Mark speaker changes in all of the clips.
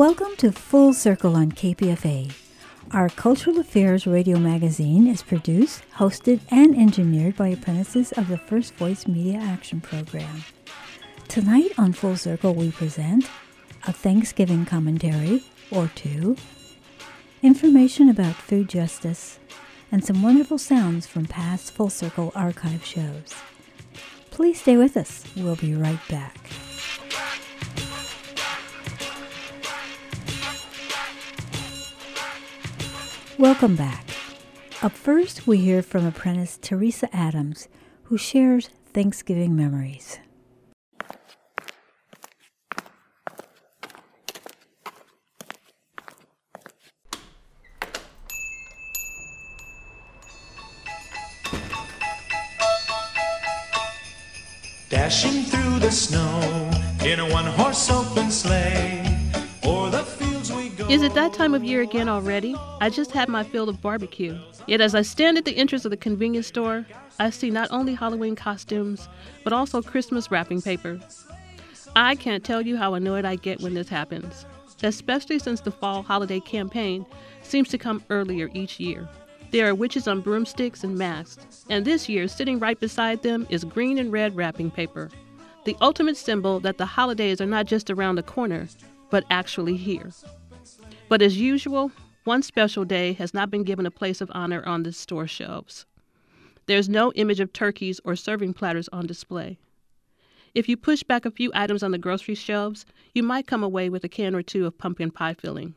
Speaker 1: Welcome to Full Circle on KPFA. Our cultural affairs radio magazine is produced, hosted, and engineered by apprentices of the First Voice Media Action Program. Tonight on Full Circle, we present a Thanksgiving commentary or two, information about food justice, and some wonderful sounds from past Full Circle archive shows. Please stay with us. We'll be right back. Welcome back. Up first, we hear from apprentice Teresa Adams, who shares Thanksgiving memories.
Speaker 2: Dashing through the snow in a one horse open sleigh. O'er the go.
Speaker 3: Is it that time of year again already? I just had my fill of barbecue. Yet as I stand at the entrance of the convenience store, I see not only Halloween costumes, but also Christmas wrapping paper. I can't tell you how annoyed I get when this happens, especially since the fall holiday campaign seems to come earlier each year. There are witches on broomsticks and masks, and this year, sitting right beside them, is green and red wrapping paper. The ultimate symbol that the holidays are not just around the corner, but actually here. But as usual, one special day has not been given a place of honor on the store shelves. There's no image of turkeys or serving platters on display. If you push back a few items on the grocery shelves, you might come away with a can or two of pumpkin pie filling.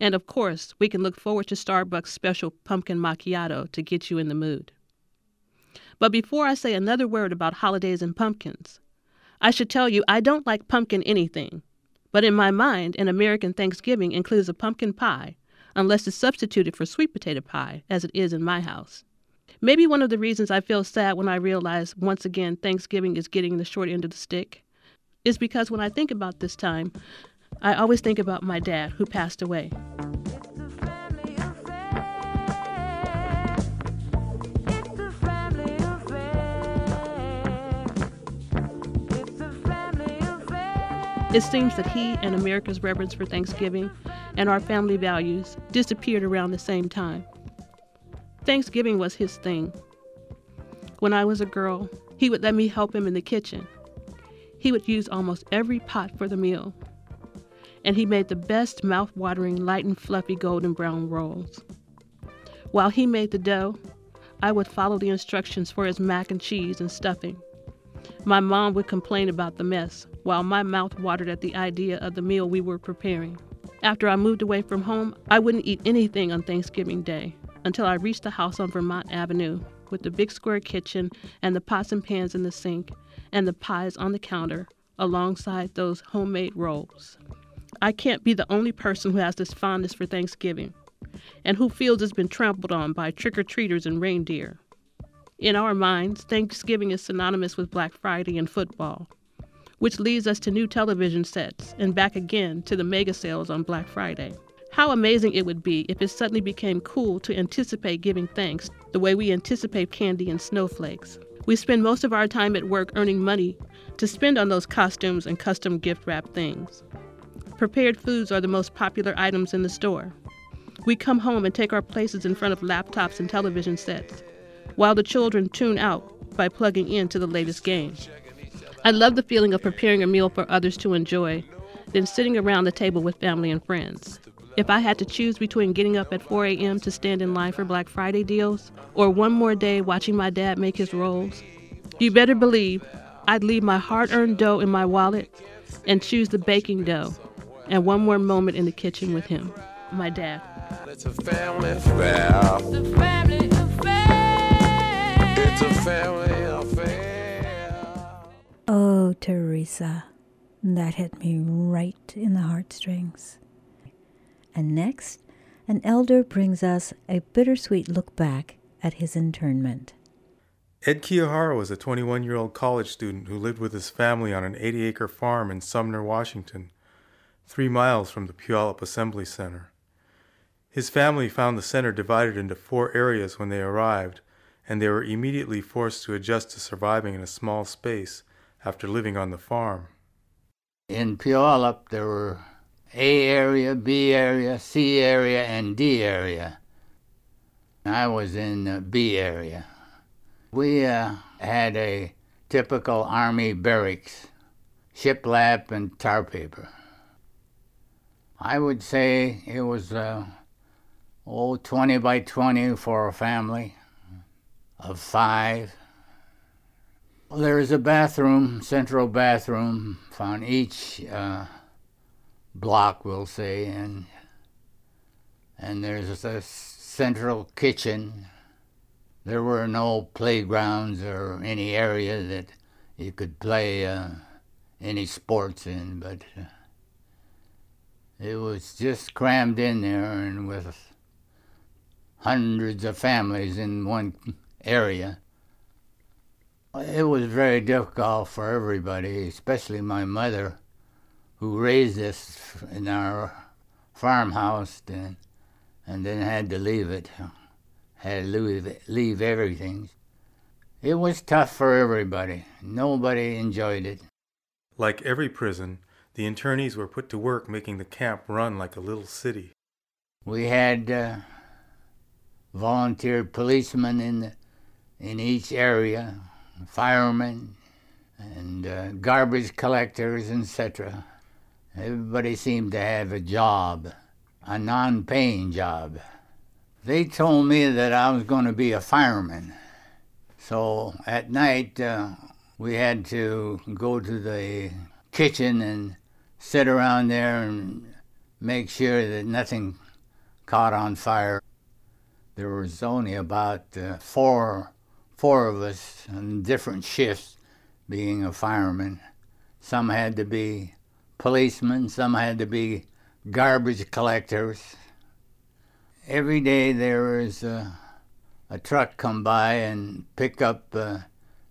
Speaker 3: And of course, we can look forward to Starbucks' special pumpkin macchiato to get you in the mood. But before I say another word about holidays and pumpkins, I should tell you I don't like pumpkin anything. But in my mind, an American Thanksgiving includes a pumpkin pie, unless it's substituted for sweet potato pie, as it is in my house. Maybe one of the reasons I feel sad when I realize once again Thanksgiving is getting the short end of the stick is because when I think about this time, I always think about my dad who passed away. It seems that he and America's reverence for Thanksgiving and our family values disappeared around the same time. Thanksgiving was his thing. When I was a girl, he would let me help him in the kitchen. He would use almost every pot for the meal. And he made the best mouth-watering light and fluffy golden brown rolls. While he made the dough, I would follow the instructions for his mac and cheese and stuffing. My mom would complain about the mess, while my mouth watered at the idea of the meal we were preparing. After I moved away from home, I wouldn't eat anything on Thanksgiving Day until I reached the house on Vermont Avenue with the big square kitchen and the pots and pans in the sink and the pies on the counter alongside those homemade rolls. I can't be the only person who has this fondness for Thanksgiving and who feels it's been trampled on by trick or treaters and reindeer. In our minds, Thanksgiving is synonymous with Black Friday and football, which leads us to new television sets and back again to the mega sales on Black Friday. How amazing it would be if it suddenly became cool to anticipate giving thanks the way we anticipate candy and snowflakes. We spend most of our time at work earning money to spend on those costumes and custom gift wrap things. Prepared foods are the most popular items in the store. We come home and take our places in front of laptops and television sets, while the children tune out by plugging into the latest game. I love the feeling of preparing a meal for others to enjoy, then sitting around the table with family and friends. If I had to choose between getting up at 4 a.m. to stand in line for Black Friday deals or one more day watching my dad make his rolls, you better believe I'd leave my hard earned dough in my wallet and choose the baking dough and one more moment in the kitchen with him, my dad.
Speaker 4: It's a family affair. It's a family affair.
Speaker 1: Oh, Teresa, that hit me right in the heartstrings. And next, an elder brings us a bittersweet look back at his internment.
Speaker 5: Ed Kiyahara was a 21 year old college student who lived with his family on an 80 acre farm in Sumner, Washington, three miles from the Puyallup Assembly Center. His family found the center divided into four areas when they arrived, and they were immediately forced to adjust to surviving in a small space after living on the farm.
Speaker 6: In Puyallup, there were A area, B area, C area, and D area. I was in B area. We uh, had a typical Army barracks, shiplap and tar paper. I would say it was uh, oh, 20 by 20 for a family of five. There's a bathroom, central bathroom, on each uh, block, we'll say, and and there's a central kitchen. There were no playgrounds or any area that you could play uh, any sports in, but uh, it was just crammed in there and with hundreds of families in one area. It was very difficult for everybody, especially my mother, who raised us in our farmhouse and, and then had to leave it, had to leave, leave everything. It was tough for everybody. Nobody enjoyed it.
Speaker 5: Like every prison, the internees were put to work making the camp run like a little city.
Speaker 6: We had uh, volunteer policemen in the, in each area, firemen, and uh, garbage collectors, etc. Everybody seemed to have a job, a non paying job. They told me that I was going to be a fireman. So at night, uh, we had to go to the kitchen and sit around there and make sure that nothing caught on fire. There was only about uh, four four of us on different shifts being a fireman. Some had to be policemen, some had to be garbage collectors. Every day there was a, a truck come by and pick up uh,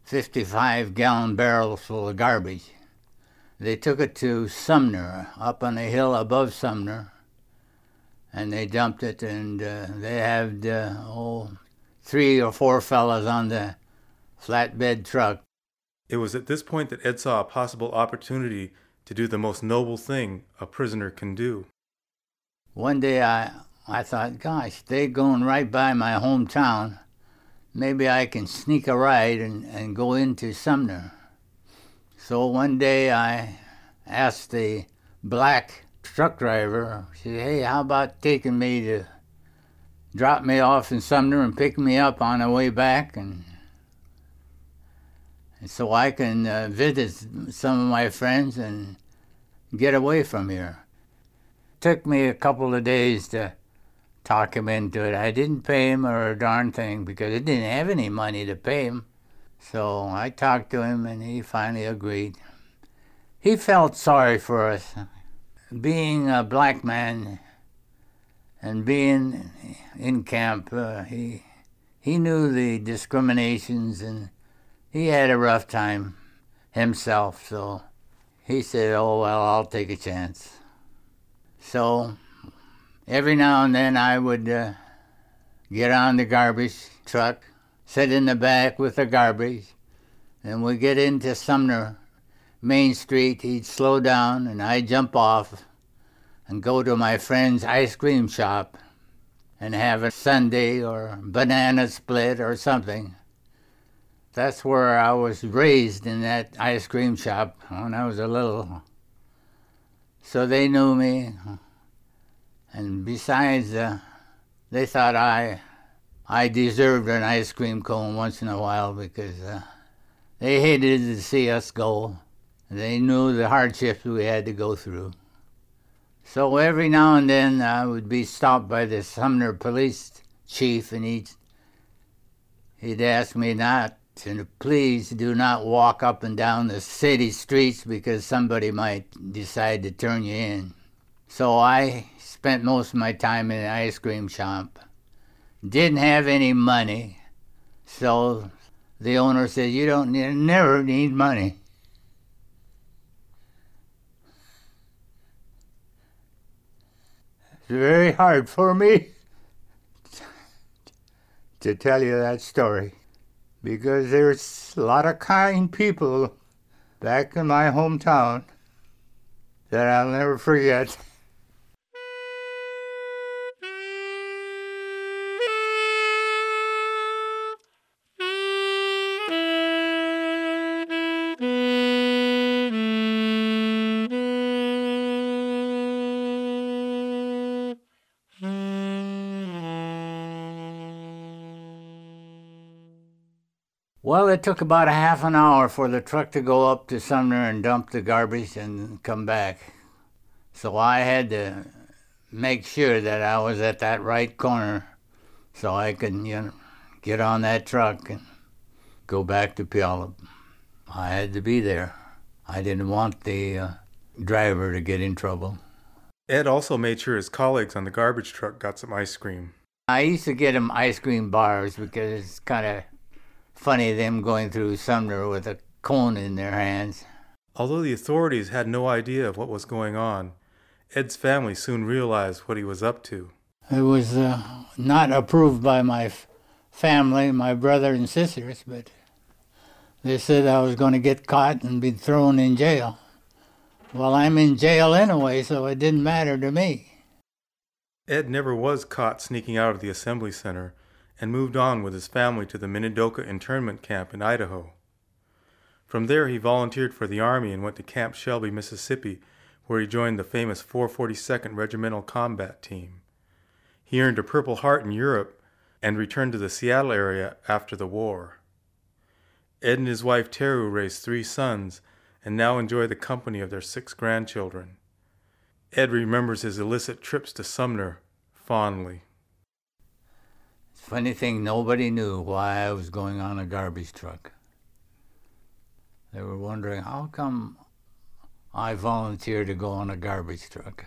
Speaker 6: 55 gallon barrels full of garbage. They took it to Sumner, up on a hill above Sumner, and they dumped it, and uh, they had uh, oh three or four fellows on the flatbed truck.
Speaker 5: It was at this point that Ed saw a possible opportunity to do the most noble thing a prisoner can do.
Speaker 6: One day I, I thought, gosh, they're going right by my hometown. Maybe I can sneak a ride and, and go into Sumner. So one day I asked the black truck driver, said, hey, how about taking me to drop me off in Sumner and pick me up on the way back, and, and so I can uh, visit some of my friends and get away from here. Took me a couple of days to talk him into it. I didn't pay him or a darn thing because I didn't have any money to pay him. So I talked to him and he finally agreed. He felt sorry for us. Being a black man, and being in camp, uh, he he knew the discriminations and he had a rough time himself. So he said, "Oh well, I'll take a chance." So every now and then I would uh, get on the garbage truck, sit in the back with the garbage, and we'd get into Sumner Main Street. He'd slow down, and I'd jump off and go to my friend's ice cream shop and have a sundae or banana split or something. That's where I was raised in that ice cream shop when I was a little. So they knew me. And besides, uh, they thought I, I deserved an ice cream cone once in a while because uh, they hated to see us go. They knew the hardships we had to go through. So every now and then I would be stopped by the Sumner police chief, and he'd, he'd ask me not to please do not walk up and down the city streets because somebody might decide to turn you in. So I spent most of my time in the ice cream shop. Didn't have any money, so the owner said, "You don't never need money." Very hard for me to tell you that story because there's a lot of kind people back in my hometown that I'll never forget. Well, it took about a half an hour for the truck to go up to Sumner and dump the garbage and come back. So I had to make sure that I was at that right corner so I could, you know, get on that truck and go back to Puyallup. I had to be there. I didn't want the uh, driver to get in trouble.
Speaker 5: Ed also made sure his colleagues on the garbage truck got some ice cream.
Speaker 6: I used to get them ice cream bars because it's kind of funny them going through Sumner with a cone in their hands.
Speaker 5: Although the authorities had no idea of what was going on, Ed's family soon realized what he was up to.
Speaker 6: It was uh, not approved by my f- family, my brother and sisters, but they said I was going to get caught and be thrown in jail. Well, I'm in jail anyway, so it didn't matter to me.
Speaker 5: Ed never was caught sneaking out of the assembly center and moved on with his family to the Minidoka internment camp in Idaho. From there, he volunteered for the Army and went to Camp Shelby, Mississippi, where he joined the famous 442nd Regimental Combat Team. He earned a Purple Heart in Europe and returned to the Seattle area after the war. Ed and his wife Teru raised three sons and now enjoy the company of their six grandchildren. Ed remembers his illicit trips to Sumner fondly.
Speaker 6: Funny thing, nobody knew why I was going on a garbage truck. They were wondering how come I volunteered to go on a garbage truck.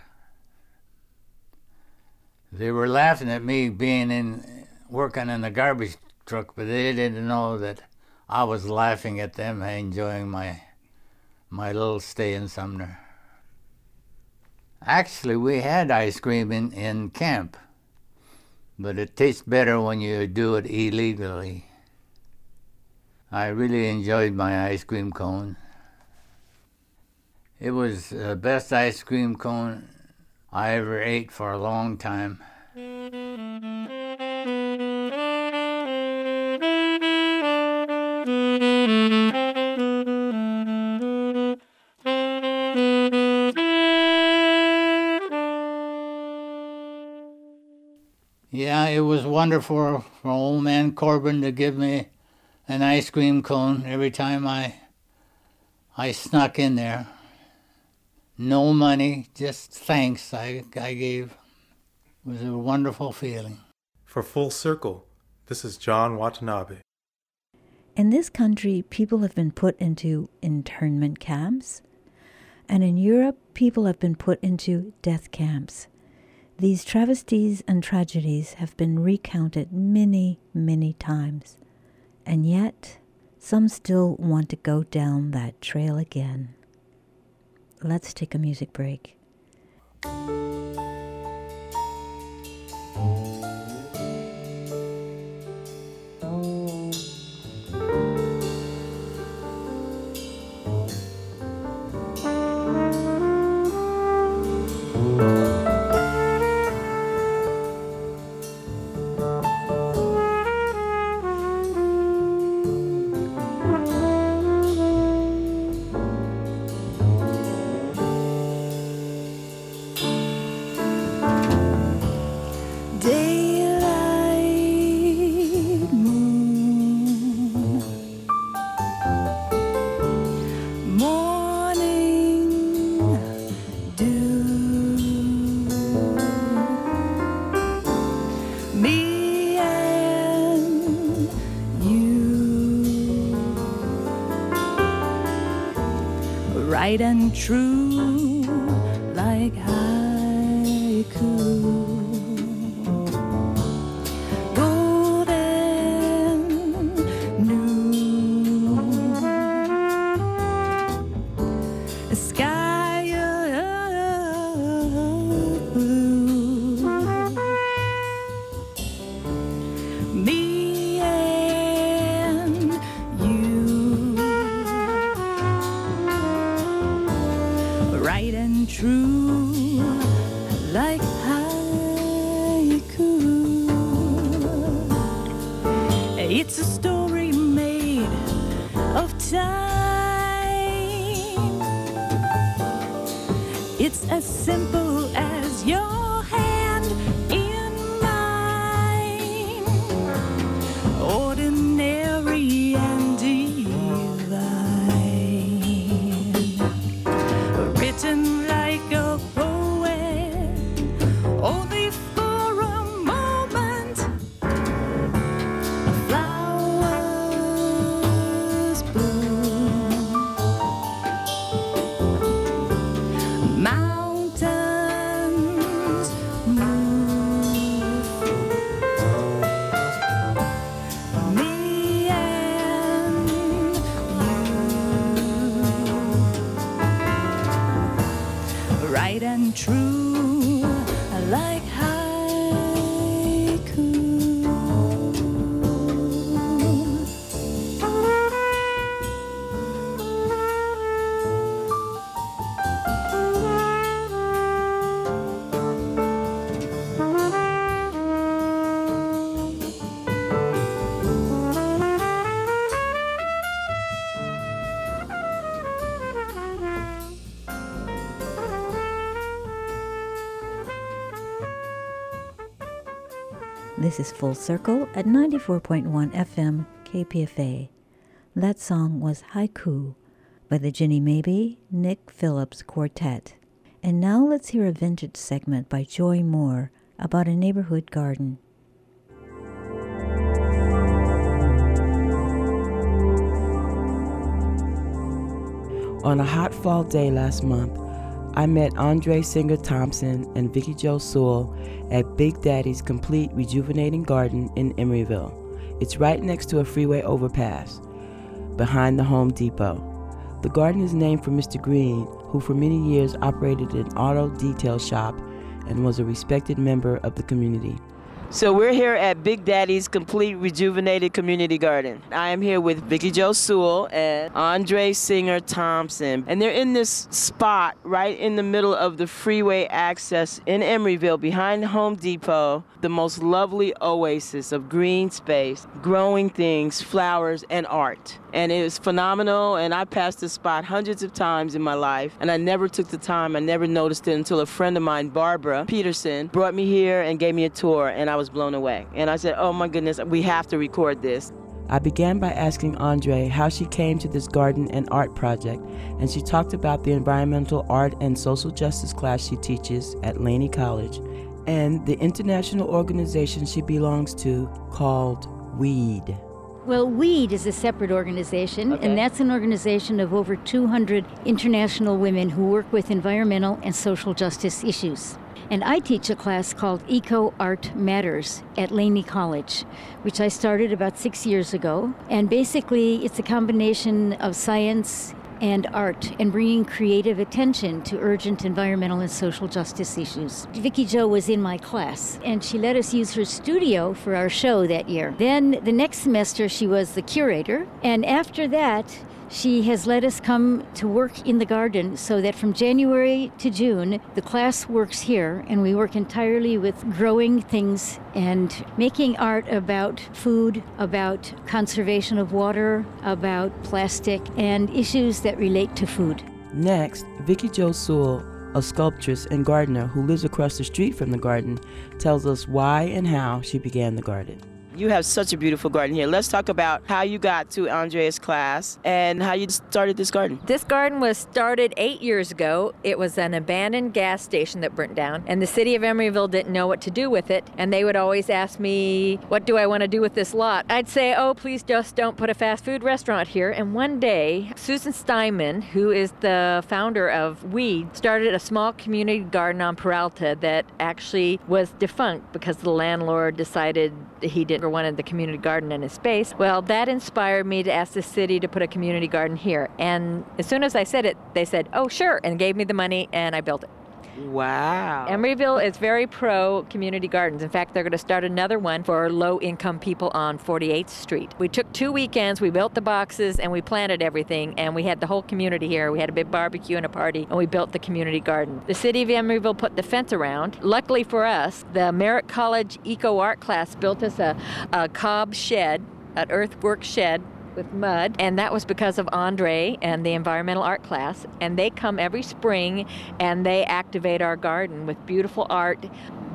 Speaker 6: They were laughing at me being in working in the garbage truck, but they didn't know that I was laughing at them enjoying my my little stay in Sumner. Actually, we had ice cream in, in camp, but it tastes better when you do it illegally. I really enjoyed my ice cream cone. It was the best ice cream cone I ever ate for a long time. Yeah, it was wonderful for old man Corbin to give me an ice cream cone every time I I snuck in there. No money, just thanks I, I gave. It was a wonderful feeling.
Speaker 5: For Full Circle, this is John Watanabe.
Speaker 1: In this country, people have been put into internment camps, and in Europe, people have been put into death camps. These travesties and tragedies have been recounted many, many times, and yet some still want to go down that trail again. Let's take a music break.
Speaker 7: And true, right and true,
Speaker 1: This is Full Circle at 94.1 FM KPFA. That song was Haiku by the Ginny Maybe Nick Phillips Quartet. And now let's hear a vintage segment by Joy Moore about a neighborhood garden.
Speaker 8: On a hot fall day last month, I met Andre Singer Thompson and Vickie Jo Sowell at Big Daddy's Complete Rejuvenating Garden in Emeryville. It's right next to a freeway overpass, behind the Home Depot. The garden is named for Mr. Green, who for many years operated an auto detail shop and was a respected member of the community. So we're here at Big Daddy's Complete Rejuvenated Community Garden. I am here with Vickie Jo Sowell and Andre Singer Thompson. And they're in this spot right in the middle of the freeway access in Emeryville behind Home Depot, the most lovely oasis of green space, growing things, flowers, and art. And it was phenomenal. And I passed this spot hundreds of times in my life. And I never took the time, I never noticed it until a friend of mine, Barbara Peterson, brought me here and gave me a tour. And I was blown away. And I said, oh my goodness, we have to record this. I began by asking Andre how she came to this garden and art project, and she talked about the environmental art and social justice class she teaches at Laney College and the international organization she belongs to called WEED.
Speaker 9: Well, WEED is a separate organization,
Speaker 8: Okay.
Speaker 9: and that's an organization of over 200 international women who work with environmental and social justice issues. And I teach a class called Eco Art Matters at Laney College, which I started about six years ago. And basically, it's a combination of science and art and bringing creative attention to urgent environmental and social justice issues. Vickie Jo was in my class and she let us use her studio for our show that year. Then the next semester she was the curator and after that she has let us come to work in the garden so that from January to June, the class works here and we work entirely with growing things and making art about food, about conservation of water, about plastic, and issues that relate to food.
Speaker 8: Next, Vickie Jo Sowell, a sculptress and gardener who lives across the street from the garden, tells us why and how she began the garden. You have such a beautiful garden here. Let's talk about how you got to Andrea's class and how you started this garden.
Speaker 10: This garden was started eight years ago. It was an abandoned gas station that burnt down, and the city of Emeryville didn't know what to do with it. And they would always ask me, What do I want to do with this lot? I'd say, Oh, please just don't put a fast food restaurant here. And one day, Susan Steinman, who is the founder of Weed, started a small community garden on Peralta that actually was defunct because the landlord decided he didn't wanted the community garden in his space. Well, that inspired me to ask the city to put a community garden here. And as soon as I said it, they said, "Oh, sure," and gave me the money, and I built it.
Speaker 8: Wow.
Speaker 10: Emeryville is very pro community gardens. In fact, they're going to start another one for low income people on 48th Street. We took two weekends, we built the boxes, and we planted everything, and we had the whole community here. We had a big barbecue and a party, and we built the community garden. The city of Emeryville put the fence around. Luckily for us, the Merritt College Eco Art class built us a, a cob shed, an earthwork shed with mud, and that was because of Andre and the environmental art class. And they come every spring and they activate our garden with beautiful art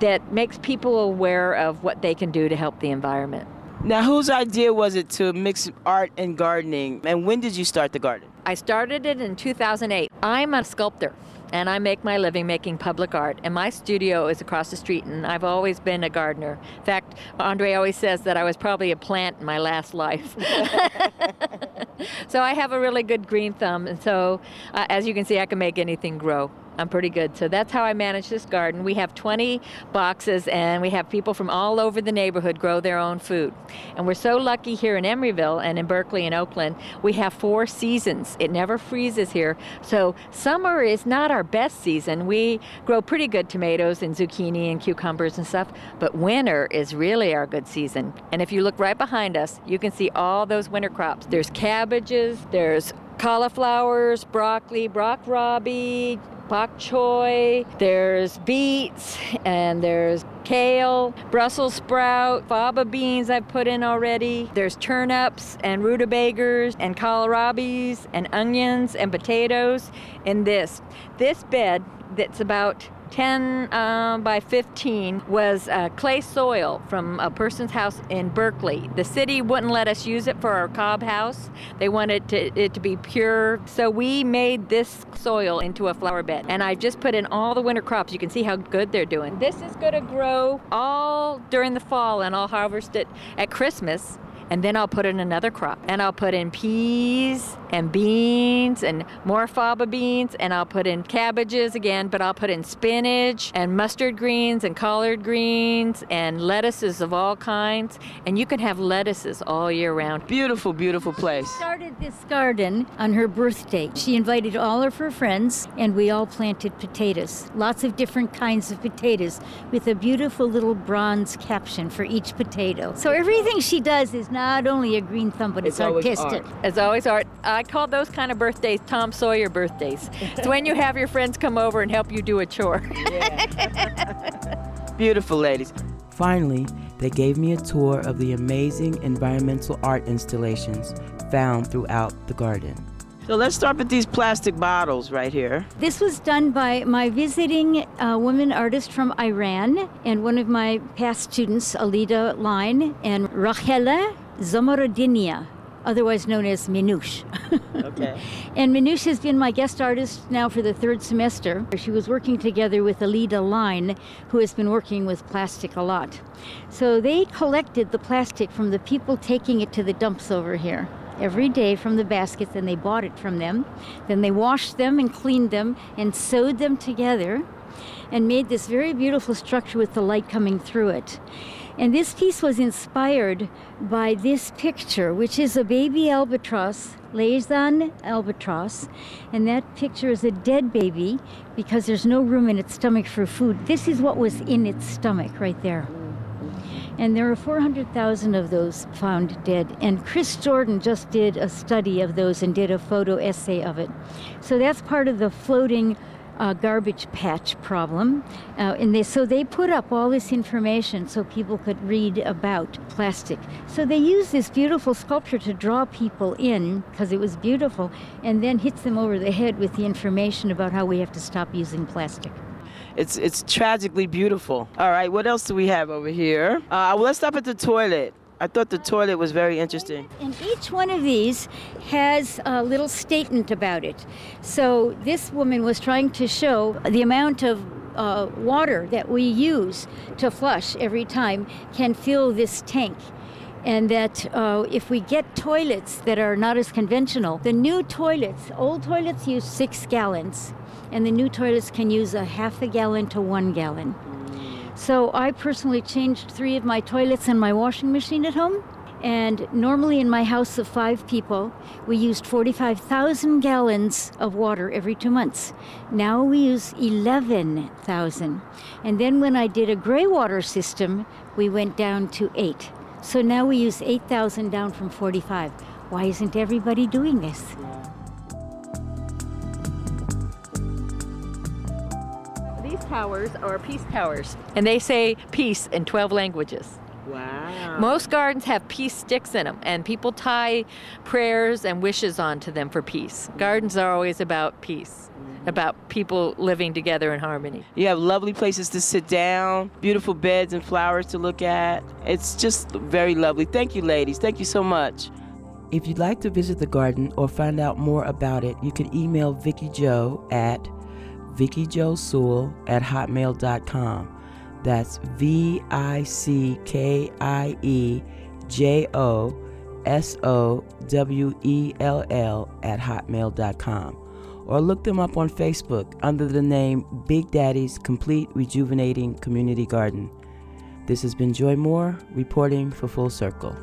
Speaker 10: that makes people aware of what they can do to help the environment.
Speaker 8: Now, whose idea was it to mix art and gardening? And when did you start the garden?
Speaker 10: I started it in 2008. I'm a sculptor and I make my living making public art. And my studio is across the street, and I've always been a gardener. In fact, Andre always says that I was probably a plant in my last life. so I have a really good green thumb, and so uh, as you can see, I can make anything grow. I'm pretty good. So that's how I manage this garden. We have 20 boxes and we have people from all over the neighborhood grow their own food. And we're so lucky here in Emeryville and in Berkeley and Oakland, we have four seasons. It never freezes here. So summer is not our best season. We grow pretty good tomatoes and zucchini and cucumbers and stuff, but winter is really our good season. And if you look right behind us, you can see all those winter crops. There's cabbages, there's cauliflowers, broccoli, brock robbie, bok choy, there's beets, and there's kale, Brussels sprout, faba beans I've put in already. There's turnips and rutabagas and kohlrabis and onions and potatoes in this. This bed that's about 10 uh, by 15 was uh, clay soil from a person's house in Berkeley. The city wouldn't let us use it for our cob house. They wanted to, it to be pure. So we made this soil into a flower bed. And I just put in all the winter crops. You can see how good they're doing. This is going to grow all during the fall and I'll harvest it at Christmas and then I'll put in another crop. And I'll put in peas and beans and more faba beans, and I'll put in cabbages again, but I'll put in spinach and mustard greens and collard greens and lettuces of all kinds. And you can have lettuces all year round.
Speaker 8: Beautiful, beautiful place.
Speaker 9: She started this garden on her birthday. She invited all of her friends, and we all planted potatoes. Lots of different kinds of potatoes with a beautiful little bronze caption for each potato. So everything she does is not only a green thumb, but it's, artistic.
Speaker 10: It's always art. I call those kind of birthdays Tom Sawyer birthdays. it's when you have your friends come over and help you do a chore.
Speaker 8: Beautiful ladies.
Speaker 11: Finally, they gave me a tour of the amazing environmental art installations found throughout the garden.
Speaker 8: So let's start with these plastic bottles right here.
Speaker 9: This was done by my visiting uh, woman artist from Iran and one of my past students, Alida Line and Rachela Zomarodinia, otherwise known as Minouche.
Speaker 8: Okay.
Speaker 9: And Minouche has been my guest artist now for the third semester. She was working together with Alida Line, who has been working with plastic a lot. So they collected the plastic from the people taking it to the dumps over here every day from the baskets and they bought it from them. Then they washed them and cleaned them and sewed them together and made this very beautiful structure with the light coming through it. And this piece was inspired by this picture, which is a baby albatross, Laysan albatross. And that picture is a dead baby because there's no room in its stomach for food. This is what was in its stomach right there. And there are 400,000 of those found dead. And Chris Jordan just did a study of those and did a photo essay of it. So that's part of the floating uh, garbage patch problem. Uh, and they, so they put up all this information so people could read about plastic. So they used this beautiful sculpture to draw people in because it was beautiful and then hits them over the head with the information about how we have to stop using plastic.
Speaker 8: It's it's tragically beautiful. All right, what else do we have over here? Uh, well, let's stop at the toilet.
Speaker 12: I thought the toilet was very interesting.
Speaker 9: And each one of these has a little statement about it. So this woman was trying to show the amount of uh, water that we use to flush every time can fill this tank. And that uh, if we get toilets that are not as conventional, the new toilets, old toilets use six gallons, and the new toilets can use a half a gallon to one gallon. So I personally changed three of my toilets and my washing machine at home. And normally in my house of five people, we used 45,000 gallons of water every two months. Now we use 11,000. And then when I did a gray water system, we went down to eight. So now we use 8,000 down from 45. Why isn't everybody doing this?
Speaker 10: Towers are peace towers, and they say peace in 12 languages.
Speaker 12: Wow.
Speaker 10: Most gardens have peace sticks in them, and people tie prayers and wishes onto them for peace. Gardens are always about peace, mm-hmm. about people living together in harmony.
Speaker 12: You have lovely places to sit down, beautiful beds and flowers to look at. It's just very lovely. Thank you, ladies. Thank you so much. If you'd like to visit the garden or find out more about it, you can email Vickie Jo at vickiejosowell at hotmail.com. That's V I C K I E J O S O W E L L at hotmail.com. Or look them up on Facebook under the name Big Daddy's Complete Rejuvenating Community Garden. This has been Joy Moore reporting for Full Circle.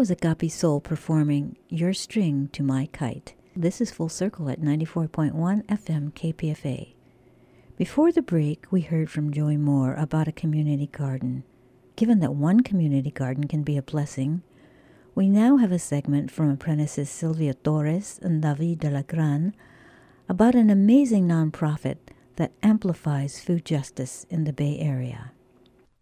Speaker 1: Was a Agape Soul performing Your String to My Kite. This is Full Circle at 94.1 FM KPFA. Before the break, we heard from Joy Moore about a community garden. Given that one community garden can be a blessing, we now have a segment from apprentices Sylvia Torres and David de la Gran about an amazing nonprofit that amplifies food justice in the Bay Area.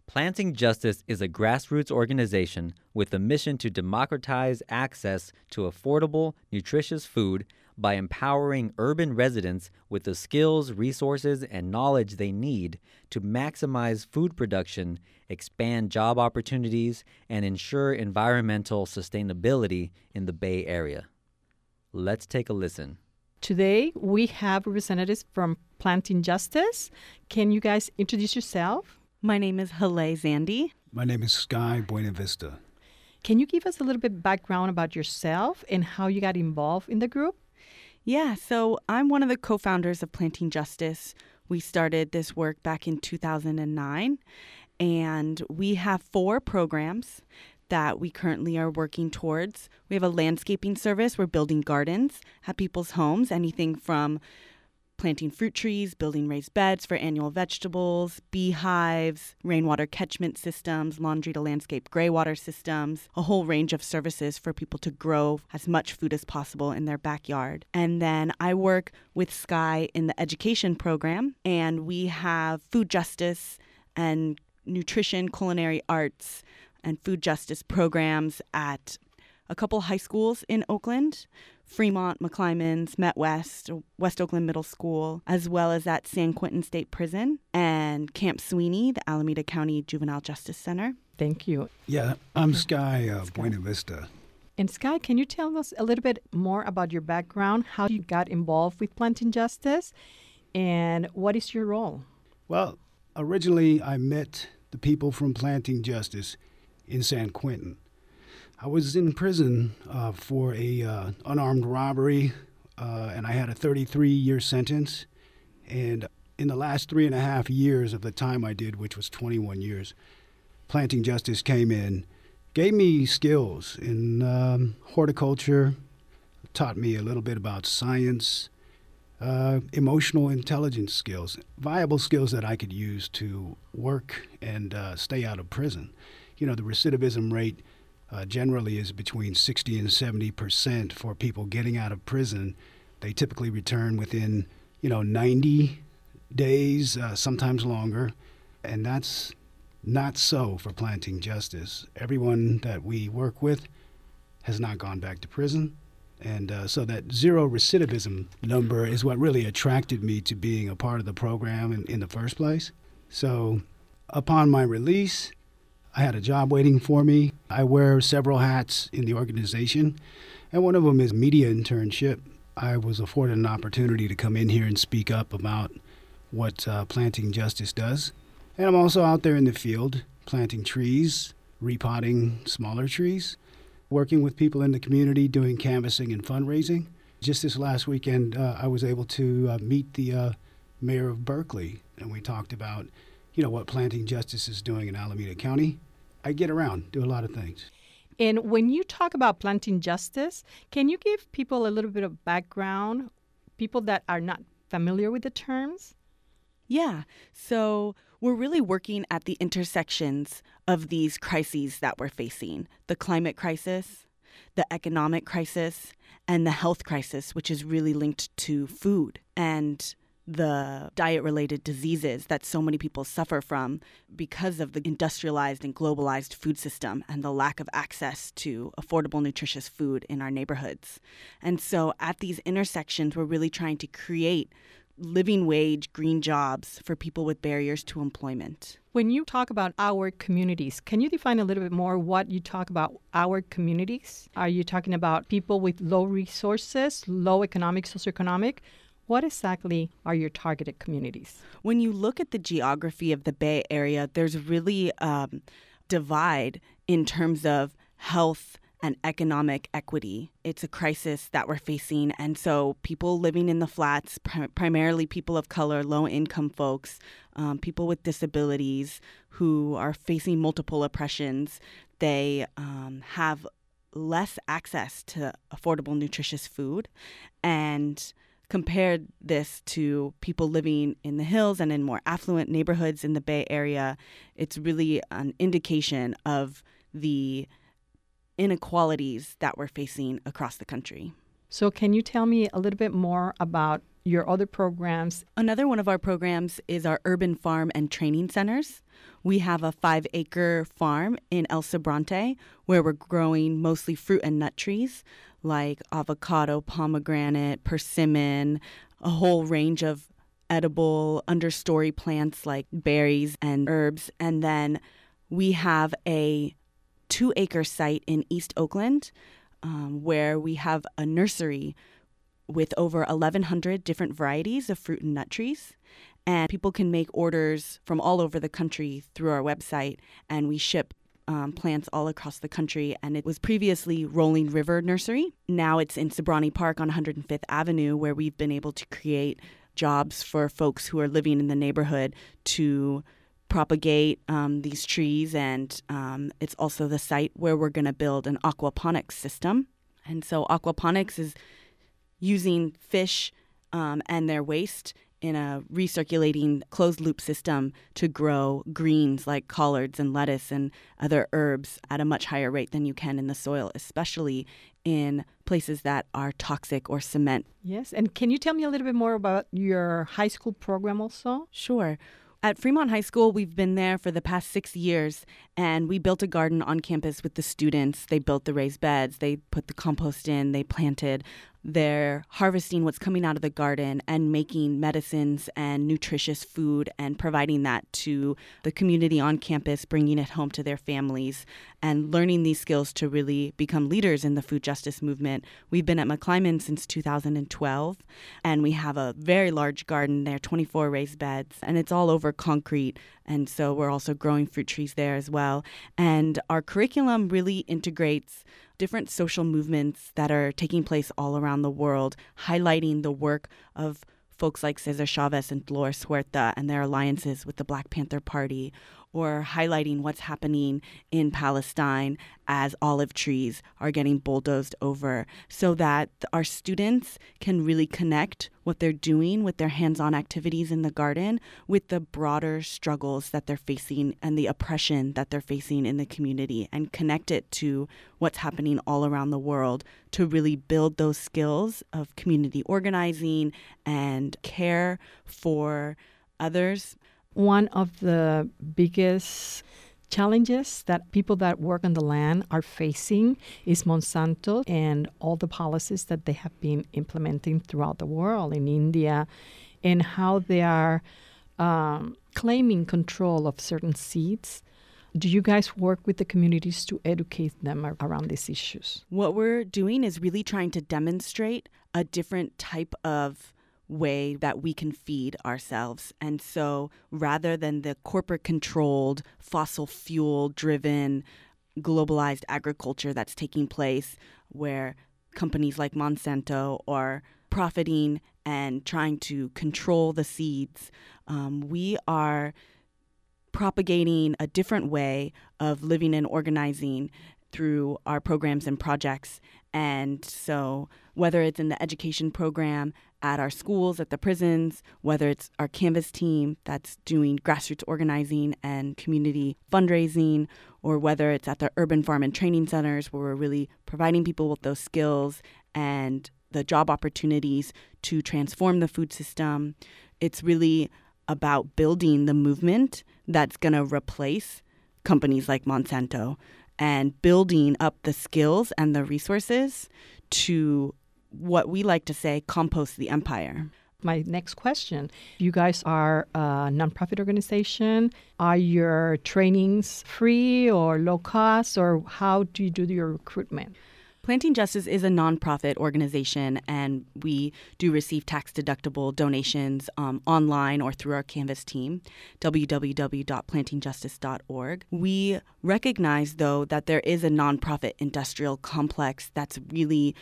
Speaker 13: Planting Justice is a grassroots organization with a mission to democratize access to affordable, nutritious food by empowering urban residents with the skills, resources, and knowledge they need to maximize food production, expand job opportunities, and ensure environmental sustainability in the Bay Area. Let's take a listen.
Speaker 14: Today we have representatives from Planting Justice. Can you guys introduce yourself?
Speaker 15: My name is Haleh Zandi.
Speaker 16: My name is Sky Buenavista.
Speaker 14: Can you give us a little bit background about yourself and how you got involved in the group?
Speaker 15: Yeah, so I'm one of the co founders of Planting Justice. We started this work back in 2009, and we have four programs that we currently are working towards. We have a landscaping service, we're building gardens at people's homes, anything from planting fruit trees, building raised beds for annual vegetables, beehives, rainwater catchment systems, laundry to landscape gray water systems, a whole range of services for people to grow as much food as possible in their backyard. And then I work with Sky in the education program, and we have food justice and nutrition, culinary arts, and food justice programs at a couple high schools in Oakland. Fremont, McClymonds, Met West, West Oakland Middle School, as well as at San Quentin State Prison and Camp Sweeney, the Alameda County Juvenile Justice Center.
Speaker 14: Thank you.
Speaker 16: Yeah, I'm Sky, uh, Buena Vista.
Speaker 14: And Sky, can you tell us a little bit more about your background, how you got involved with Planting Justice, and what is your role?
Speaker 16: Well, originally, I met the people from Planting Justice in San Quentin. I was in prison uh, for a uh, unarmed robbery, uh, and I had a 33 year sentence. And in the last three and a half years of the time I did, which was 21 years, Planting Justice came in, gave me skills in um, horticulture, taught me a little bit about science, uh, emotional intelligence skills, viable skills that I could use to work and uh, stay out of prison. You know, the recidivism rate uh, generally is between 60 and 70 percent for people getting out of prison. They typically return within, you know, 90 days, uh, sometimes longer, and that's not so for planting justice. Everyone that we work with has not gone back to prison. And uh, so that zero recidivism number is what really attracted me to being a part of the program in, in the first place. So upon my release, I had a job waiting for me. I wear several hats in the organization, and one of them is media internship. I was afforded an opportunity to come in here and speak up about what uh, Planting Justice does. And I'm also out there in the field planting trees, repotting smaller trees, working with people in the community, doing canvassing and fundraising. Just this last weekend, uh, I was able to uh, meet the uh, mayor of Berkeley, and we talked about, you know, what Planting Justice is doing in Alameda County. I get around, do a lot of things.
Speaker 14: And when you talk about planting justice, can you give people a little bit of background, people that are not familiar with the terms?
Speaker 15: Yeah. So we're really working at the intersections of these crises that we're facing the climate crisis, the economic crisis, and the health crisis, which is really linked to food and the diet related diseases that so many people suffer from because of the industrialized and globalized food system and the lack of access to affordable, nutritious food in our neighborhoods. And so at these intersections, we're really trying to create living wage green jobs for people with barriers to employment.
Speaker 14: When you talk about our communities, can you define a little bit more what you talk about our communities? Are you talking about people with low resources, low economic, socioeconomic? What exactly are your targeted communities?
Speaker 15: When you look at the geography of the Bay Area, there's really um, divide in terms of health and economic equity. It's a crisis that we're facing. And so, people living in the flats, prim- primarily people of color, low income folks, um, people with disabilities who are facing multiple oppressions, they um, have less access to affordable, nutritious food. And compared this to people living in the hills and in more affluent neighborhoods in the Bay Area, it's really an indication of the inequalities that we're facing across the country.
Speaker 14: So, can you tell me a little bit more about your other programs?
Speaker 15: Another one of our programs is our urban farm and training centers. We have a five acre farm in El Sobrante where we're growing mostly fruit and nut trees like avocado, pomegranate, persimmon, a whole range of edible understory plants like berries and herbs. And then we have a two acre site in East Oakland um, where we have a nursery with over 1,100 different varieties of fruit and nut trees. And people can make orders from all over the country through our website, and we ship um, plants all across the country. And it was previously Rolling River Nursery. Now it's in Sobrante Park on 105th Avenue, where we've been able to create jobs for folks who are living in the neighborhood to propagate um, these trees. And um, it's also the site where we're going to build an aquaponics system. And so, aquaponics is using fish um, and their waste in a recirculating closed loop system to grow greens like collards and lettuce and other herbs at a much higher rate than you can in the soil, especially in places that are toxic or cement.
Speaker 14: Yes. And can you tell me a little bit more about your high school program also?
Speaker 15: Sure. At Fremont High School, we've been there for the past six years, and we built a garden on campus with the students. They built the raised beds, they put the compost in, they planted they're harvesting what's coming out of the garden and making medicines and nutritious food and providing that to the community on campus, bringing it home to their families and learning these skills to really become leaders in the food justice movement. We've been at McClymonds since 2012 and we have a very large garden there, 24 raised beds, and it's all over concrete. And so we're also growing fruit trees there as well. And our curriculum really integrates different social movements that are taking place all around the world, highlighting the work of folks like Cesar Chavez and Dolores Huerta and their alliances with the Black Panther Party, or highlighting what's happening in Palestine as olive trees are getting bulldozed over so that our students can really connect what they're doing with their hands on activities in the garden with the broader struggles that they're facing and the oppression that they're facing in the community and connect it to what's happening all around the world to really build those skills of community organizing and care for others
Speaker 14: one of the biggest challenges that people that work on the land are facing is Monsanto and all the policies that they have been implementing throughout the world in India and how they are um, claiming control of certain seeds. Do you guys work with the communities to educate them around these issues?
Speaker 15: What we're doing is really trying to demonstrate a different type of way that we can feed ourselves. And so rather than the corporate controlled, fossil fuel driven, globalized agriculture that's taking place, where companies like Monsanto are profiting and trying to control the seeds, um, we are propagating a different way of living and organizing through our programs and projects. And so, whether it's in the education program at our schools, at the prisons, whether it's our Canvass team that's doing grassroots organizing and community fundraising, or whether it's at the urban farm and training centers where we're really providing people with those skills and the job opportunities to transform the food system. It's really about building the movement that's going to replace companies like Monsanto and building up the skills and the resources to what we like to say compost the empire.
Speaker 14: My next question You guys are a nonprofit organization. Are your trainings free or low cost, or how do you do your recruitment?
Speaker 15: Planting Justice is a nonprofit organization, and we do receive tax deductible donations um, online or through our Canvass team, www.plantingjustice.org. We recognize, though, that there is a nonprofit industrial complex that's really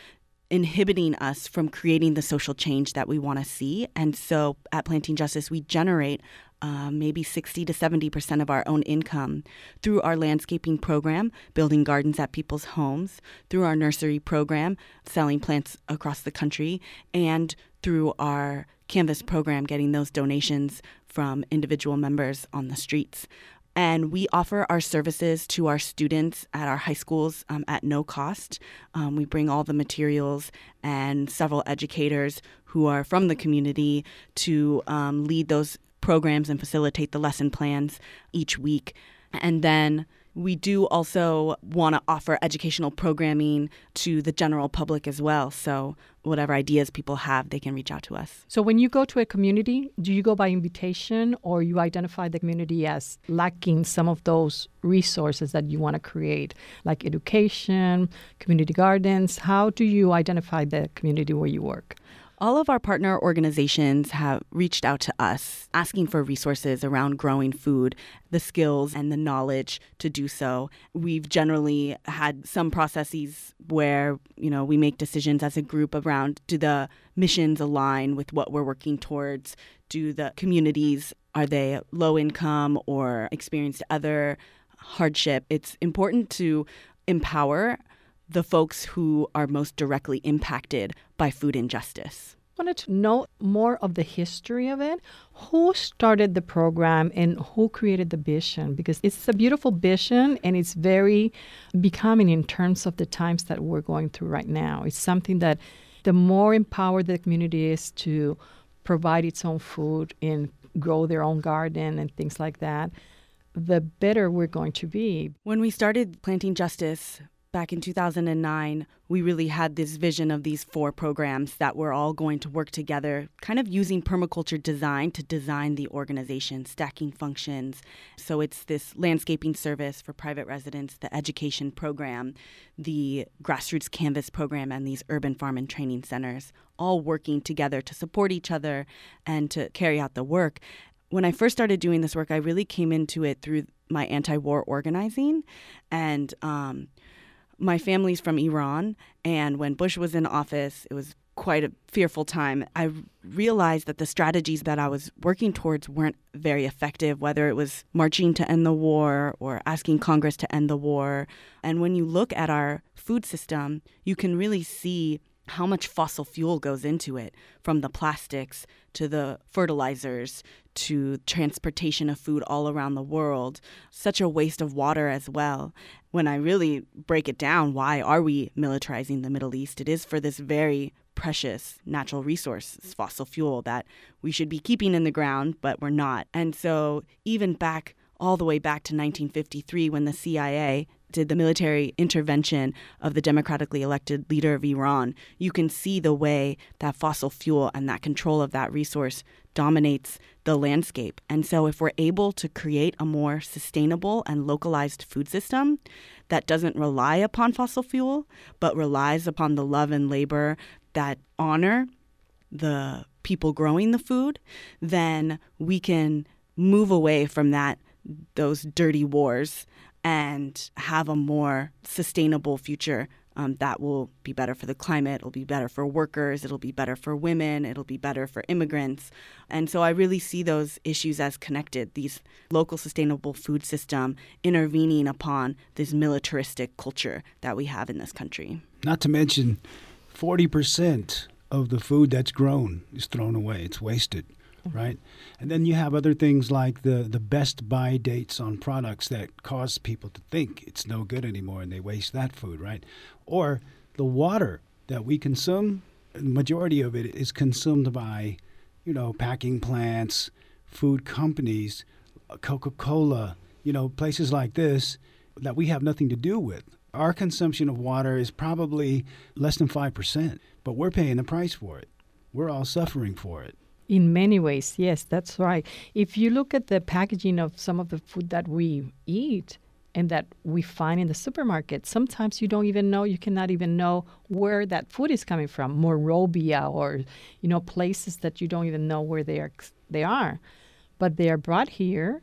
Speaker 15: inhibiting us from creating the social change that we want to see. And so at Planting Justice, we generate uh, maybe 60 to 70 percent of our own income through our landscaping program, building gardens at people's homes, through our nursery program, selling plants across the country, and through our Canvass program, getting those donations from individual members on the streets. And we offer our services to our students at our high schools um, at no cost. Um, we bring all the materials and several educators who are from the community to um, lead those programs and facilitate the lesson plans each week. And then we do also want to offer educational programming to the general public as well. So, whatever ideas people have, they can reach out to us.
Speaker 14: So, when you go to a community, do you go by invitation or you identify the community as lacking some of those resources that you want to create, like education, community gardens? How do you identify the community where you work?
Speaker 15: All of our partner organizations have reached out to us asking for resources around growing food, the skills and the knowledge to do so. We've generally had some processes where, you know, we make decisions as a group around do the missions align with what we're working towards? Do the communities are they low income or experienced other hardship? It's important to empower the folks who are most directly impacted by food injustice.
Speaker 14: I wanted to know more of the history of it. Who started the program and who created the vision? Because it's a beautiful vision and it's very becoming in terms of the times that we're going through right now. It's something that the more empowered the community is to provide its own food and grow their own garden and things like that, the better we're going to be.
Speaker 15: When we started Planting Justice back in 2009, we really had this vision of these four programs that were all going to work together, kind of using permaculture design to design the organization, stacking functions. So it's this landscaping service for private residents, the education program, the grassroots canvass program, and these urban farm and training centers, all working together to support each other and to carry out the work. When I first started doing this work, I really came into it through my anti-war organizing, and um, my family's from Iran, and when Bush was in office, it was quite a fearful time. I realized that the strategies that I was working towards weren't very effective, whether it was marching to end the war or asking Congress to end the war. And when you look at our food system, you can really see how much fossil fuel goes into it from the plastics to the fertilizers to transportation of food all around the world. Such a waste of water as well. When i really break it down why are we militarizing the middle east? It is for this very precious natural resource fossil fuel that we should be keeping in the ground but we're not. And so even back all the way back to 1953 when the cia did the military intervention of the democratically elected leader of Iran, you can see the way that fossil fuel and that control of that resource dominates the landscape. And so, if we're able to create a more sustainable and localized food system that doesn't rely upon fossil fuel, but relies upon the love and labor that honor the people growing the food, then we can move away from that those dirty wars and have a more sustainable future um, that will be better for the climate, it'll be better for workers, it'll be better for women, it'll be better for immigrants. And so I really see those issues as connected these local sustainable food system intervening upon this militaristic culture that we have in this country.
Speaker 16: Not to mention, 40% of the food that's grown is thrown away, it's wasted right? And then you have other things like the, the best buy dates on products that cause people to think it's no good anymore and they waste that food, right? Or the water that we consume, the majority of it is consumed by, you know, packing plants, food companies, Coca Cola, you know, places like this that we have nothing to do with. Our consumption of water is probably less than 5%, but we're paying the price for it. We're all suffering for it.
Speaker 14: In many ways, yes, that's right. If you look at the packaging of some of the food that we eat and that we find in the supermarket, sometimes you don't even know, you cannot even know where that food is coming from, Monrovia or, you know, places that you don't even know where they are, they are. But they are brought here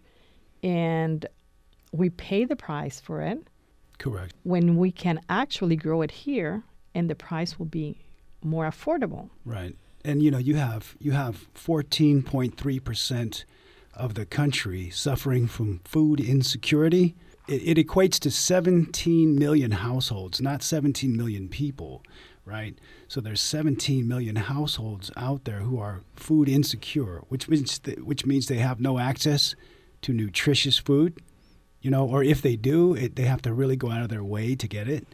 Speaker 14: and we pay the price for it.
Speaker 16: Correct.
Speaker 14: When we can actually grow it here and the price will be more affordable.
Speaker 16: Right and you know you have you have 14.3 percent of the country suffering from food insecurity. It, it, equates to 17 million households, not 17 million people, right? So there's 17 million households out there who are food insecure, which means th- which means they have no access to nutritious food, you know, or if they do, it, they have to really go out of their way to get it.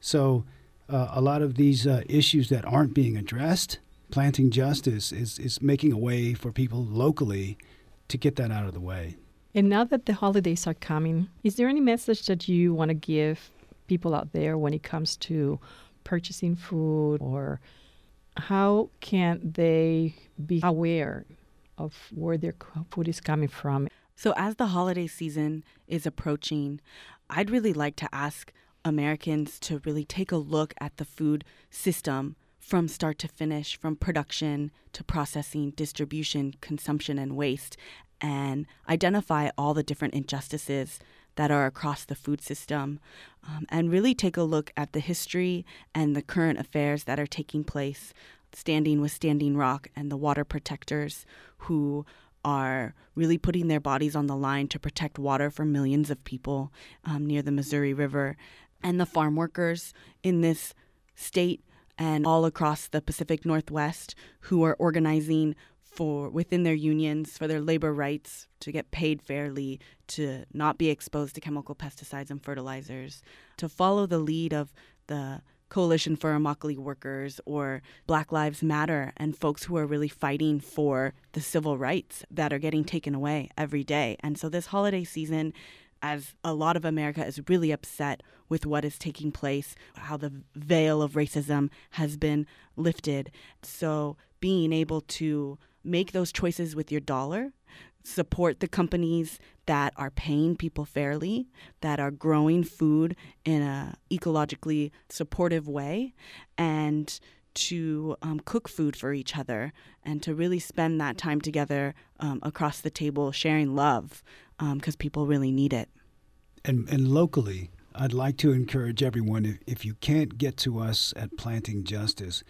Speaker 16: So uh, a lot of these uh, issues that aren't being addressed planting justice is, is making a way for people locally to get that out of the way.
Speaker 14: And now that the holidays are coming, is there any message that you want to give people out there when it comes to purchasing food or how can they be aware of where their food is coming from?
Speaker 15: So, as the holiday season is approaching, I'd really like to ask Americans to really take a look at the food system from start to finish, from production to processing, distribution, consumption, and waste, and identify all the different injustices that are across the food system, um, and really take a look at the history and the current affairs that are taking place, standing with Standing Rock and the water protectors who are really putting their bodies on the line to protect water for millions of people um, near the Missouri River, and the farm workers in this state and all across the Pacific Northwest who are organizing for within their unions for their labor rights to get paid fairly, to not be exposed to chemical pesticides and fertilizers, to follow the lead of the Coalition for Immokalee Workers or Black Lives Matter and folks who are really fighting for the civil rights that are getting taken away every day. And so this holiday season, as a lot of America is really upset with what is taking place, how the veil of racism has been lifted. So, being able to make those choices with your dollar, support the companies that are paying people fairly, that are growing food in a ecologically supportive way, and to um, cook food for each other and to really spend that time together um, across the table sharing love because um, people really need it.
Speaker 16: And, and locally, I'd like to encourage everyone if, if you can't get to us at Planting Justice,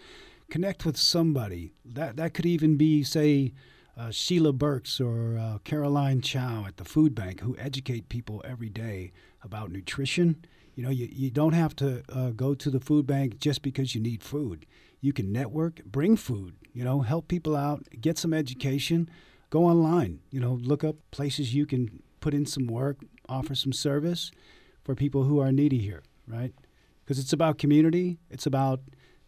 Speaker 16: connect with somebody. That, that could even be, say, uh, Sheila Burks or uh, Caroline Chow at the food bank who educate people every day about nutrition. You know, you, you don't have to uh, go to the food bank just because you need food. You can network, bring food, you know, help people out, get some education, go online, you know, look up places you can put in some work, offer some service for people who are needy here, right? Because it's about community, it's about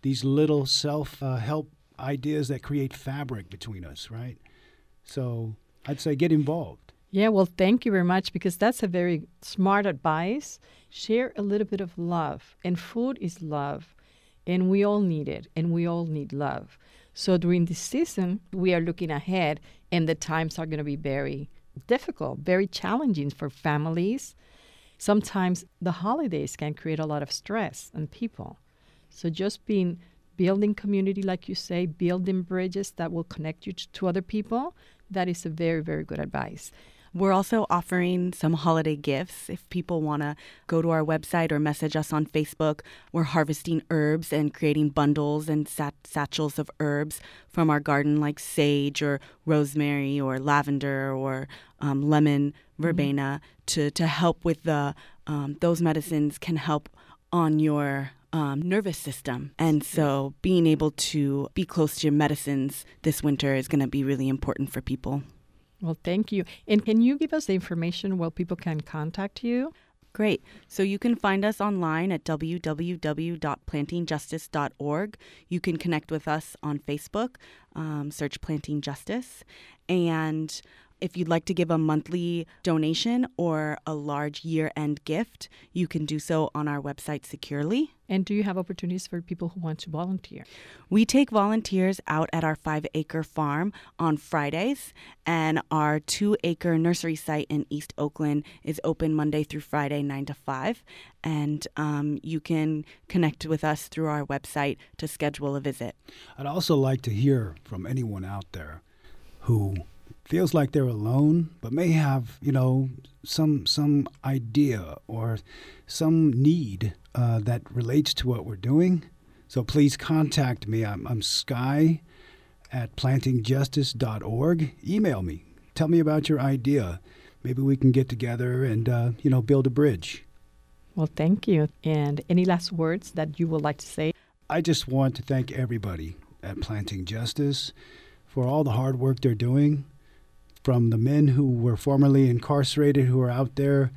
Speaker 16: these little self uh, help ideas that create fabric between us, right? So I'd say get involved.
Speaker 14: Yeah, well, thank you very much because that's a very smart advice. Share a little bit of love, and food is love, and we all need it, and we all need love. So during this season, we are looking ahead, and the times are going to be very difficult, very challenging for families. Sometimes the holidays can create a lot of stress on people. So just being building community, like you say, building bridges that will connect you to other people, that is a very, very good advice.
Speaker 15: We're also offering some holiday gifts. If people want to go to our website or message us on Facebook, we're harvesting herbs and creating bundles and sat- satchels of herbs from our garden, like sage or rosemary or lavender or um, lemon verbena, mm-hmm. to, to help with the um, those medicines can help on your um, nervous system. And so being able to be close to your medicines this winter is going to be really important for people.
Speaker 14: Well, thank you. And can you give us the information where people can contact you?
Speaker 15: Great. So you can find us online at www.plantingjustice.org. You can connect with us on Facebook, um, search Planting Justice. And if you'd like to give a monthly donation or a large year end gift, you can do so on our website securely.
Speaker 14: And do you have opportunities for people who want to volunteer?
Speaker 15: We take volunteers out at our five acre farm on Fridays, and our two acre nursery site in East Oakland is open Monday through Friday, 9 to 5. And um, you can connect with us through our website to schedule a visit.
Speaker 16: I'd also like to hear from anyone out there who feels like they're alone, but may have you know some some idea or some need uh, that relates to what we're doing. So please contact me. I'm, I'm Sky at plantingjustice.org. Email me. Tell me about your idea. Maybe we can get together and uh, you know build a bridge.
Speaker 14: Well, thank you. And any last words that you would like to say?
Speaker 16: I just want to thank everybody at Planting Justice for all the hard work they're doing from the men who were formerly incarcerated who are out there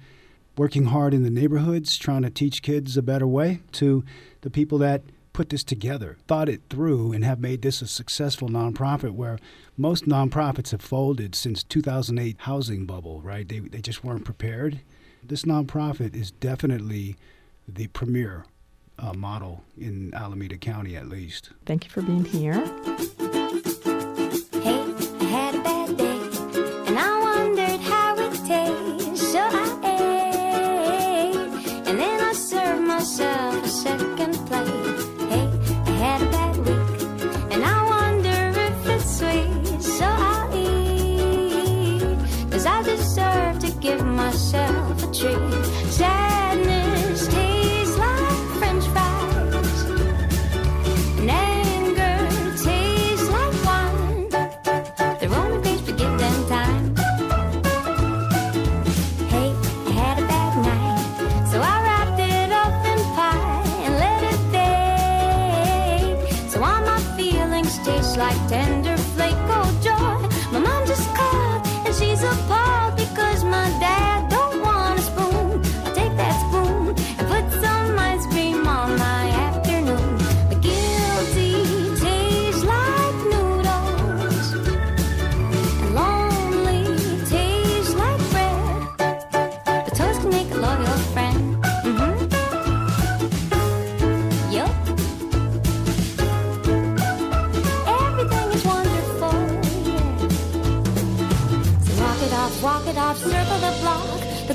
Speaker 16: working hard in the neighborhoods trying to teach kids a better way to the people that put this together, thought it through, and have made this a successful nonprofit where most nonprofits have folded since 2008 housing bubble, right? They, they just weren't prepared. This nonprofit is definitely the premier uh, model in Alameda County, at least.
Speaker 14: Thank you for being here.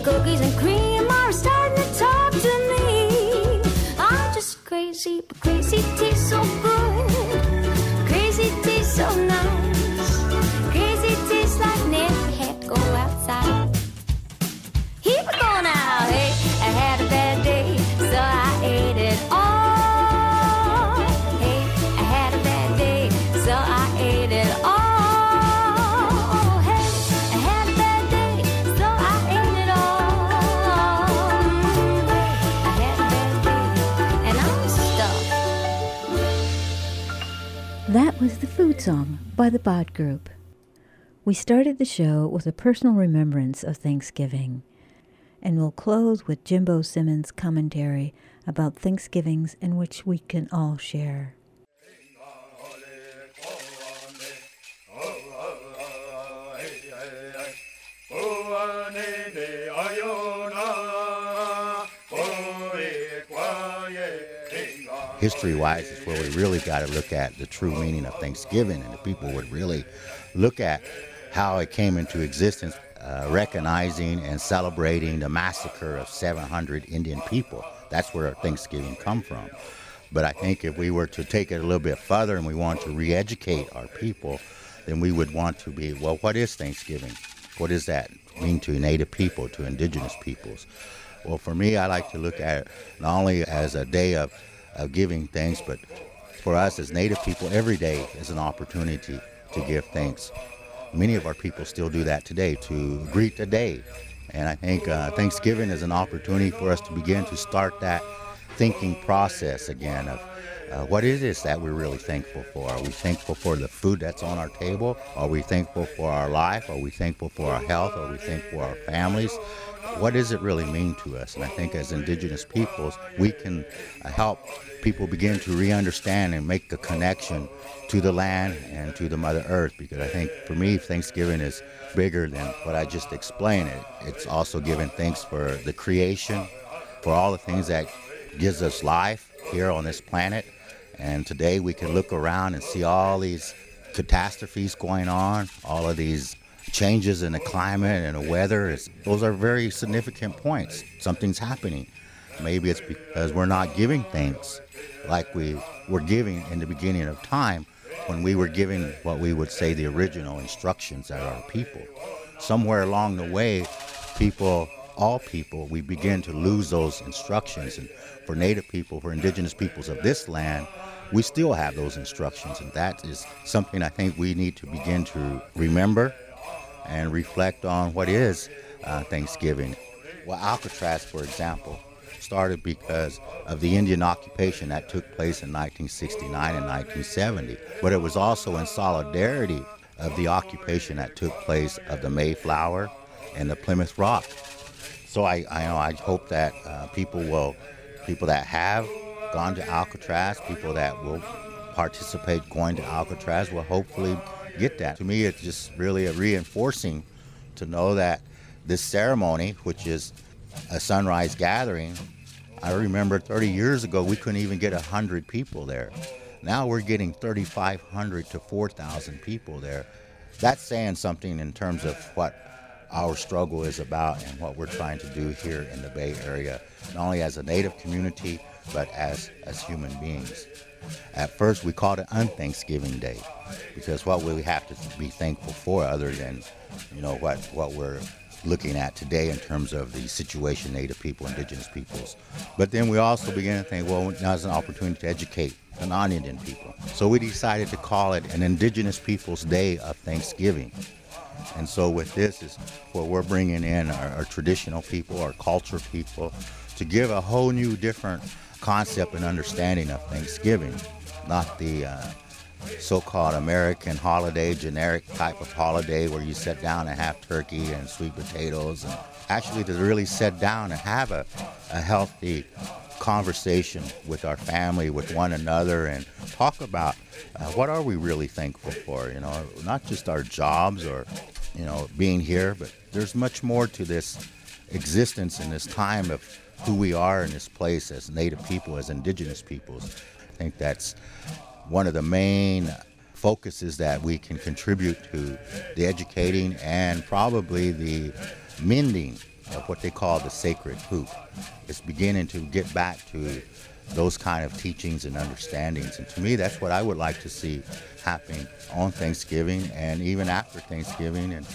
Speaker 17: Cookies and cream
Speaker 1: food song by the Bod Group. We started the show with a personal remembrance of Thanksgiving, and we'll close with Jimbo Simmons' commentary about Thanksgivings in which we can all share.
Speaker 18: History wise is where we really got to look at the true meaning of Thanksgiving, and the people would really look at how it came into existence, uh, recognizing and celebrating the massacre of 700 Indian people. That's where Thanksgiving come from. But I think if we were to take it a little bit further and we want to re-educate our people, then we would want to be, well, what is Thanksgiving? What does that mean to Native people, to indigenous peoples? Well, for me, I like to look at it not only as a day of, of giving thanks, but for us as Native people, every day is an opportunity to give thanks. Many of our people still do that today, to greet the day. And I think uh, Thanksgiving is an opportunity for us to begin to start that thinking process again of uh, what is this that we're really thankful for? Are we thankful for the food that's on our table? Are we thankful for our life? Are we thankful for our health? Are we thankful for our families? What does it really mean to us? And I think as indigenous peoples, we can uh, help people begin to re-understand and make the connection to the land and to the Mother Earth. Because I think for me, Thanksgiving is bigger than what I just explained. It it's also giving thanks for the creation, for all the things that gives us life here on this planet. And today we can look around and see all these catastrophes going on, all of these changes in the climate and the weather. Those are very significant points. Something's happening. Maybe it's because we're not giving thanks like we were giving in the beginning of time when we were giving what we would say the original instructions at our people. Somewhere along the way, people, all people, we begin to lose those instructions. And for Native people, for indigenous peoples of this land, we still have those instructions. And that is something I think we need to begin to remember and reflect on what is uh, Thanksgiving. Well, Alcatraz, for example, started because of the Indian occupation that took place in 1969 and 1970. But it was also in solidarity of the occupation that took place of the Mayflower and the Plymouth Rock. So I, I know I hope that uh, people will, people that have gone to Alcatraz, people that will participate going to Alcatraz will hopefully get that. To me, it's just really a reinforcing to know that this ceremony, which is a sunrise gathering, I remember 30 years ago we couldn't even get 100 people there. Now we're getting 3,500 to 4,000 people there. That's saying something in terms of what our struggle is about and what we're trying to do here in the Bay Area, not only as a Native community, but as, as human beings. At first, we called it Unthanksgiving Day because what we have to be thankful for, other than you know what what we're looking at today in terms of the situation Native people, Indigenous peoples. But then we also began to think, well, now's an opportunity to educate the non-Indian people. So we decided to call it an Indigenous Peoples Day of Thanksgiving. And so with this is where we're bringing in our, our traditional people, our culture people, to give a whole new different concept and understanding of Thanksgiving, not the uh, so-called American holiday, generic type of holiday where you sit down and have turkey and sweet potatoes, and actually to really sit down and have a, a healthy conversation with our family, with one another, and talk about uh, what are we really thankful for. You know, not just our jobs or you know being here, but there's much more to this existence in this time of who we are in this place as Native people, as Indigenous peoples. I think that's one of the main focuses that we can contribute to the educating and probably the mending of what they call the sacred hoop. It's beginning to get back to those kind of teachings and understandings. And to me, that's what I would like to see happening on Thanksgiving and even after Thanksgiving and,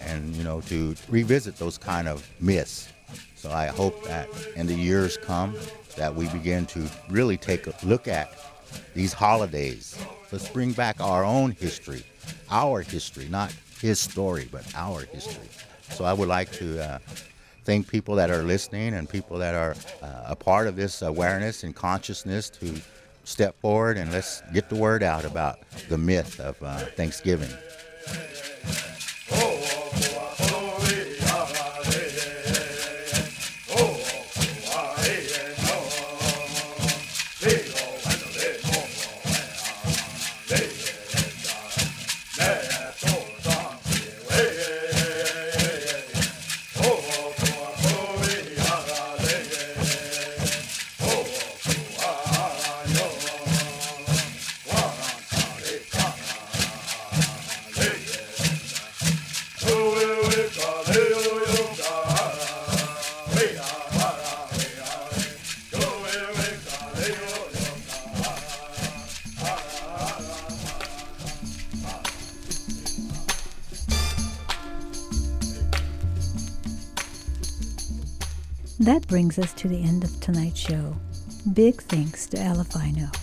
Speaker 18: and you know, to revisit those kind of myths. So I hope that in the years come that we begin to really take a look at these holidays. Let's bring back our own history, our history, not his story, but our history. So I would like to uh, thank people that are listening and people that are uh, a part of this awareness and consciousness to step forward and let's get the word out about the myth of uh, Thanksgiving.
Speaker 1: Brings us to the end of tonight's show. Big thanks to Alafino.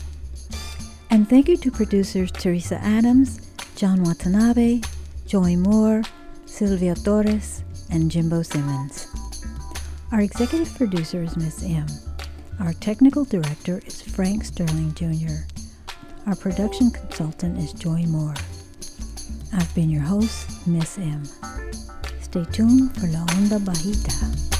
Speaker 1: And thank you to producers Teresa Adams, John Watanabe, Joy Moore, Sylvia Torres, and Jimbo Simmons. Our executive producer is Miss M. Our technical director is Frank Sterling Jr. Our production consultant is Joy Moore. I've been your host, Miss M. Stay tuned for La Onda Bajita.